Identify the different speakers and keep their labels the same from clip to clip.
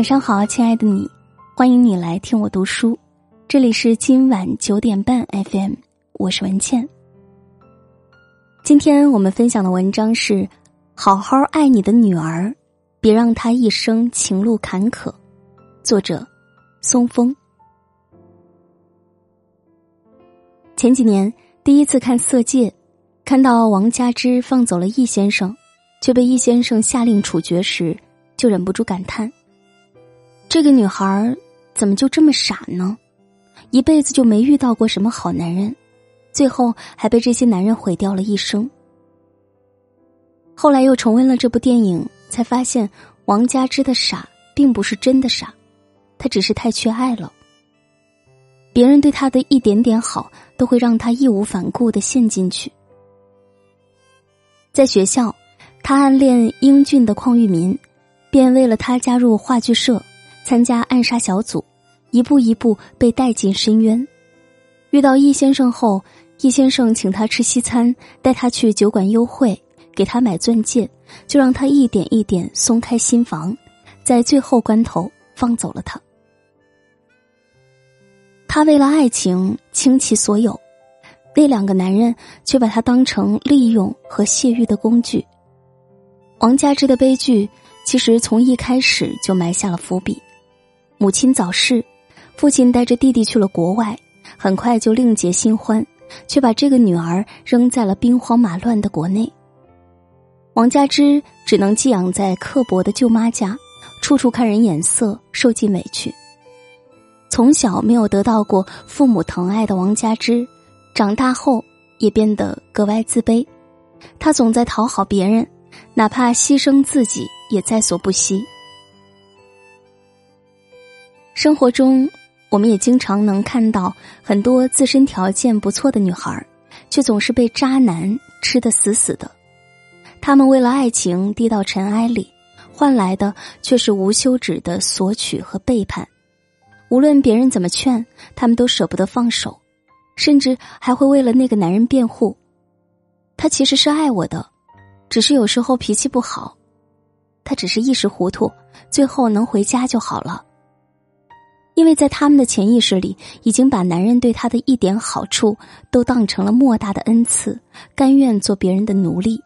Speaker 1: 晚上好，亲爱的你，欢迎你来听我读书。这里是今晚九点半 FM，我是文倩。今天我们分享的文章是《好好爱你的女儿，别让她一生情路坎坷》，作者松风。前几年第一次看《色戒》，看到王佳芝放走了易先生，却被易先生下令处决时，就忍不住感叹。这个女孩怎么就这么傻呢？一辈子就没遇到过什么好男人，最后还被这些男人毁掉了一生。后来又重温了这部电影，才发现王佳芝的傻并不是真的傻，她只是太缺爱了。别人对她的一点点好，都会让她义无反顾的陷进去。在学校，她暗恋英俊的邝裕民，便为了他加入话剧社。参加暗杀小组，一步一步被带进深渊。遇到易先生后，易先生请他吃西餐，带他去酒馆幽会，给他买钻戒，就让他一点一点松开心房，在最后关头放走了他。他为了爱情倾其所有，那两个男人却把他当成利用和泄欲的工具。王佳芝的悲剧其实从一开始就埋下了伏笔。母亲早逝，父亲带着弟弟去了国外，很快就另结新欢，却把这个女儿扔在了兵荒马乱的国内。王佳芝只能寄养在刻薄的舅妈家，处处看人眼色，受尽委屈。从小没有得到过父母疼爱的王佳芝，长大后也变得格外自卑，她总在讨好别人，哪怕牺牲自己也在所不惜。生活中，我们也经常能看到很多自身条件不错的女孩，却总是被渣男吃得死死的。他们为了爱情低到尘埃里，换来的却是无休止的索取和背叛。无论别人怎么劝，他们都舍不得放手，甚至还会为了那个男人辩护：“他其实是爱我的，只是有时候脾气不好，他只是一时糊涂，最后能回家就好了。”因为在他们的潜意识里，已经把男人对他的一点好处都当成了莫大的恩赐，甘愿做别人的奴隶。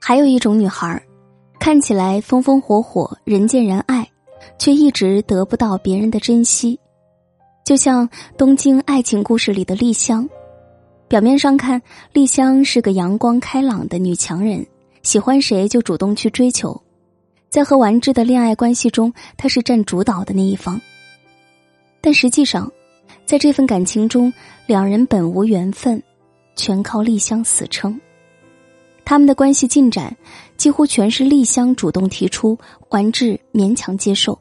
Speaker 1: 还有一种女孩，看起来风风火火、人见人爱，却一直得不到别人的珍惜，就像《东京爱情故事》里的丽香。表面上看，丽香是个阳光开朗的女强人，喜欢谁就主动去追求。在和丸治的恋爱关系中，他是占主导的那一方。但实际上，在这份感情中，两人本无缘分，全靠丽香死撑。他们的关系进展几乎全是丽香主动提出，丸治勉强接受。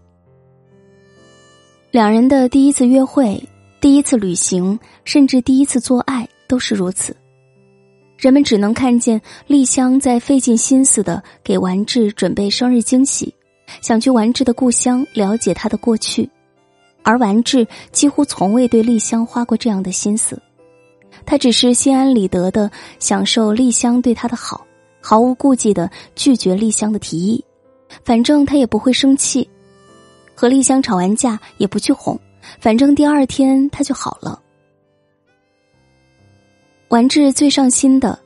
Speaker 1: 两人的第一次约会、第一次旅行，甚至第一次做爱，都是如此。人们只能看见丽香在费尽心思的给丸治准备生日惊喜，想去丸治的故乡了解他的过去，而丸治几乎从未对丽香花过这样的心思，他只是心安理得的享受丽香对他的好，毫无顾忌的拒绝丽香的提议，反正他也不会生气，和丽香吵完架也不去哄，反正第二天他就好了。丸治最上心的，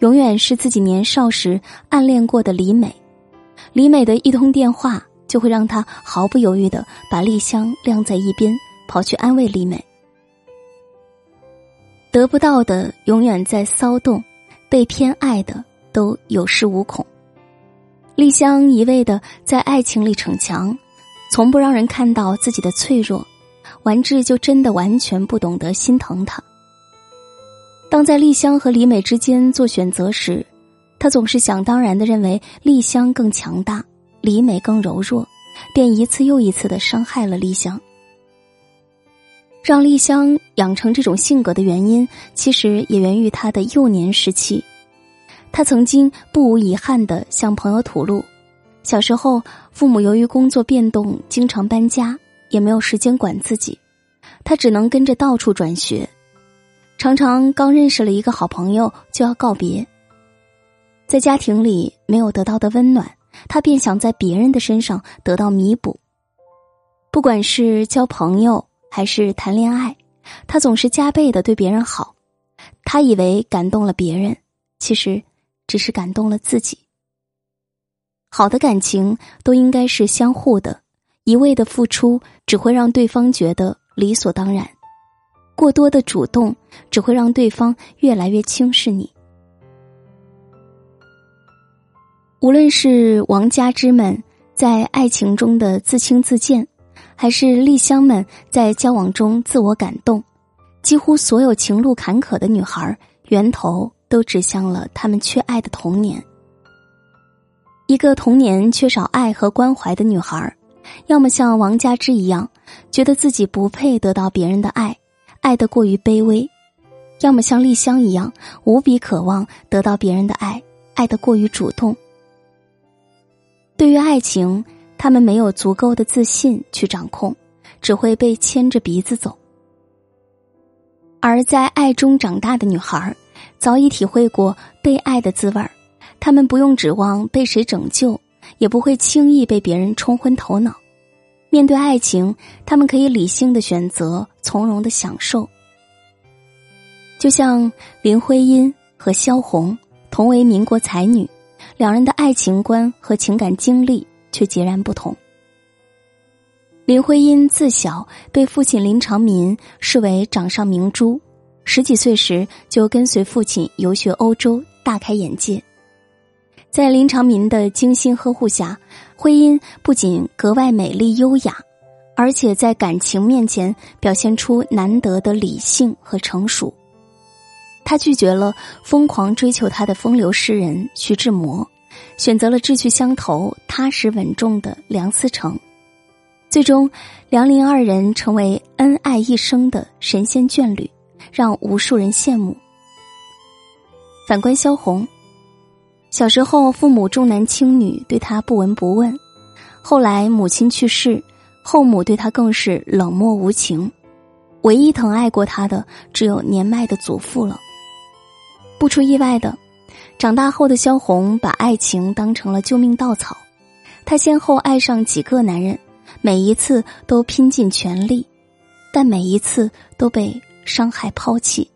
Speaker 1: 永远是自己年少时暗恋过的李美。李美的一通电话，就会让他毫不犹豫的把丽香晾在一边，跑去安慰李美。得不到的永远在骚动，被偏爱的都有恃无恐。丽香一味的在爱情里逞强，从不让人看到自己的脆弱。完治就真的完全不懂得心疼她。当在丽香和李美之间做选择时，他总是想当然的认为丽香更强大，李美更柔弱，便一次又一次的伤害了丽香。让丽香养成这种性格的原因，其实也源于她的幼年时期。她曾经不无遗憾的向朋友吐露，小时候父母由于工作变动，经常搬家，也没有时间管自己，她只能跟着到处转学。常常刚认识了一个好朋友就要告别，在家庭里没有得到的温暖，他便想在别人的身上得到弥补。不管是交朋友还是谈恋爱，他总是加倍的对别人好。他以为感动了别人，其实只是感动了自己。好的感情都应该是相互的，一味的付出只会让对方觉得理所当然，过多的主动只会让对方越来越轻视你。无论是王家之们在爱情中的自轻自贱，还是丽香们在交往中自我感动，几乎所有情路坎坷的女孩，源头都指向了他们缺爱的童年。一个童年缺少爱和关怀的女孩，要么像王佳芝一样，觉得自己不配得到别人的爱，爱得过于卑微；要么像丽香一样，无比渴望得到别人的爱，爱得过于主动。对于爱情，他们没有足够的自信去掌控，只会被牵着鼻子走。而在爱中长大的女孩，早已体会过被爱的滋味儿，她们不用指望被谁拯救，也不会轻易被别人冲昏头脑。面对爱情，他们可以理性的选择，从容的享受。就像林徽因和萧红，同为民国才女。两人的爱情观和情感经历却截然不同。林徽因自小被父亲林长民视为掌上明珠，十几岁时就跟随父亲游学欧洲，大开眼界。在林长民的精心呵护下，徽因不仅格外美丽优雅，而且在感情面前表现出难得的理性和成熟。他拒绝了疯狂追求他的风流诗人徐志摩，选择了志趣相投、踏实稳重的梁思成。最终，梁林二人成为恩爱一生的神仙眷侣，让无数人羡慕。反观萧红，小时候父母重男轻女，对他不闻不问；后来母亲去世，后母对他更是冷漠无情，唯一疼爱过他的只有年迈的祖父了。不出意外的，长大后的萧红把爱情当成了救命稻草。她先后爱上几个男人，每一次都拼尽全力，但每一次都被伤害抛弃。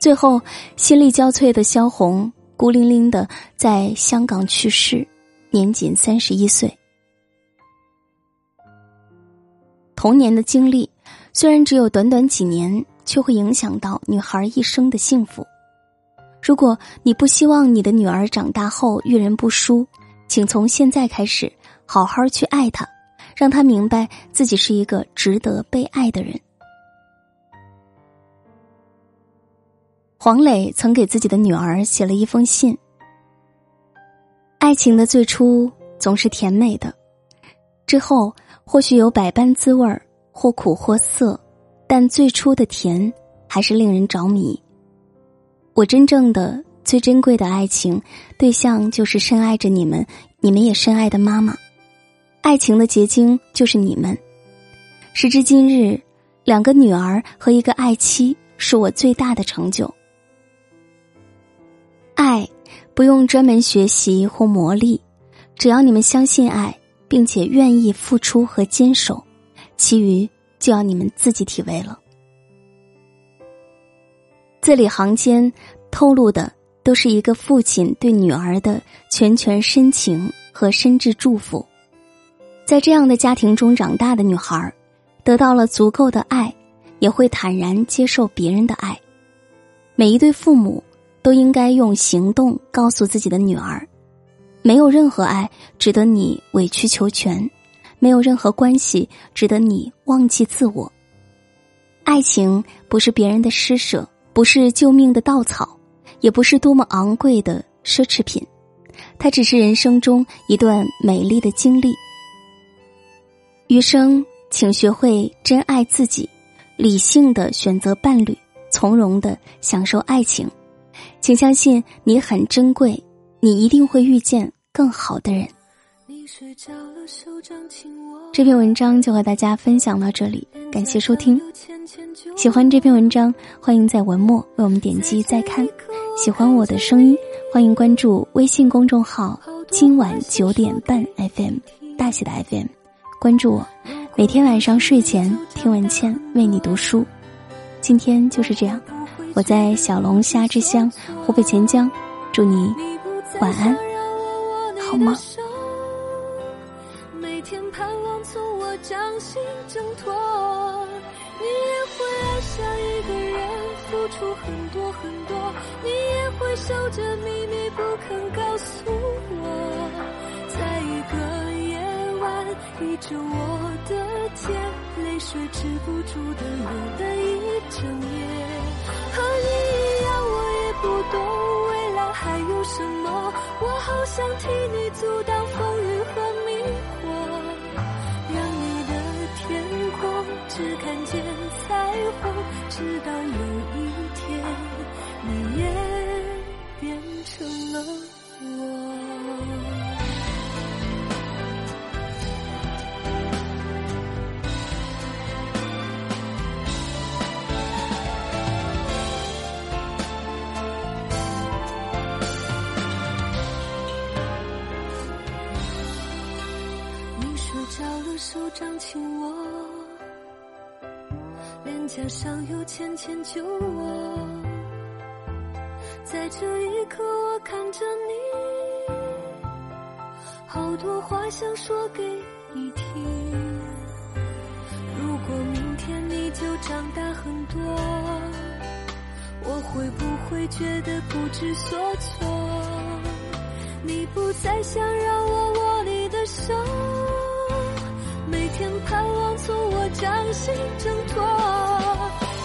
Speaker 1: 最后，心力交瘁的萧红孤零零的在香港去世，年仅三十一岁。童年的经历虽然只有短短几年，却会影响到女孩一生的幸福。如果你不希望你的女儿长大后遇人不淑，请从现在开始好好去爱她，让她明白自己是一个值得被爱的人。黄磊曾给自己的女儿写了一封信：“爱情的最初总是甜美的，之后或许有百般滋味儿，或苦或涩，但最初的甜还是令人着迷。”我真正的最珍贵的爱情对象，就是深爱着你们，你们也深爱的妈妈。爱情的结晶就是你们。时至今日，两个女儿和一个爱妻是我最大的成就。爱不用专门学习或磨砺，只要你们相信爱，并且愿意付出和坚守，其余就要你们自己体味了。字里行间透露的都是一个父亲对女儿的拳拳深情和深挚祝福。在这样的家庭中长大的女孩，得到了足够的爱，也会坦然接受别人的爱。每一对父母都应该用行动告诉自己的女儿：没有任何爱值得你委曲求全，没有任何关系值得你忘记自我。爱情不是别人的施舍。不是救命的稻草，也不是多么昂贵的奢侈品，它只是人生中一段美丽的经历。余生，请学会珍爱自己，理性的选择伴侣，从容的享受爱情。请相信你很珍贵，你一定会遇见更好的人。这篇文章就和大家分享到这里，感谢收听。喜欢这篇文章，欢迎在文末为我们点击再看。喜欢我的声音，欢迎关注微信公众号
Speaker 2: 今晚九点半 FM 大写的 FM，关注我，每天晚上睡前听文倩为你读书。今天就是这样，我在小龙虾之乡湖北潜江，祝你晚安，好吗？每天盼望从我掌心挣脱，你也会爱上一个人，付出很多很多，你也会守着秘密不肯告诉我逼着我的肩，泪水止不住的流了一整夜，和你一样，我也不懂未来还有什么，我好想替你阻挡风雨和掌亲我，脸颊上有浅浅酒窝，在这一刻，我看着你，好多话想说给你听。如果明天你就长大很多，我会不会觉得不知所措？你不再想让我握你的手。天盼望从我掌心挣脱，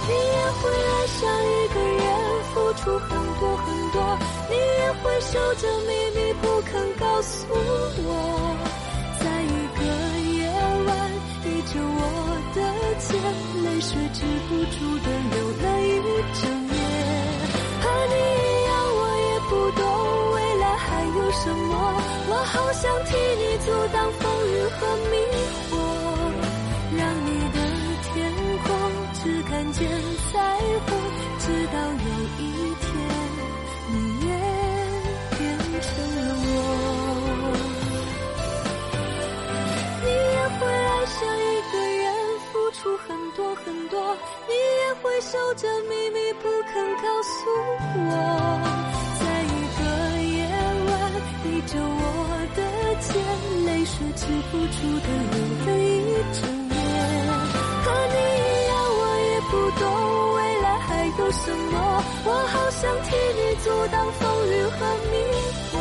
Speaker 2: 你也会爱上一个人，付出很多很多，你也会守着秘密不肯告诉我，在一个夜晚依着我的肩，泪水止不住的流了一整夜。和你一样，我也不懂未来还有什么，我好想替你阻挡风雨和迷。惑见彩虹，直到有一天，你也变成了我。你也会爱上一个人，付出很多很多，你也会守着秘密不肯告诉我。在一个夜晚，依着我的肩，泪水止不住的流了一整。什么？我好想替你阻挡风雨和迷惑，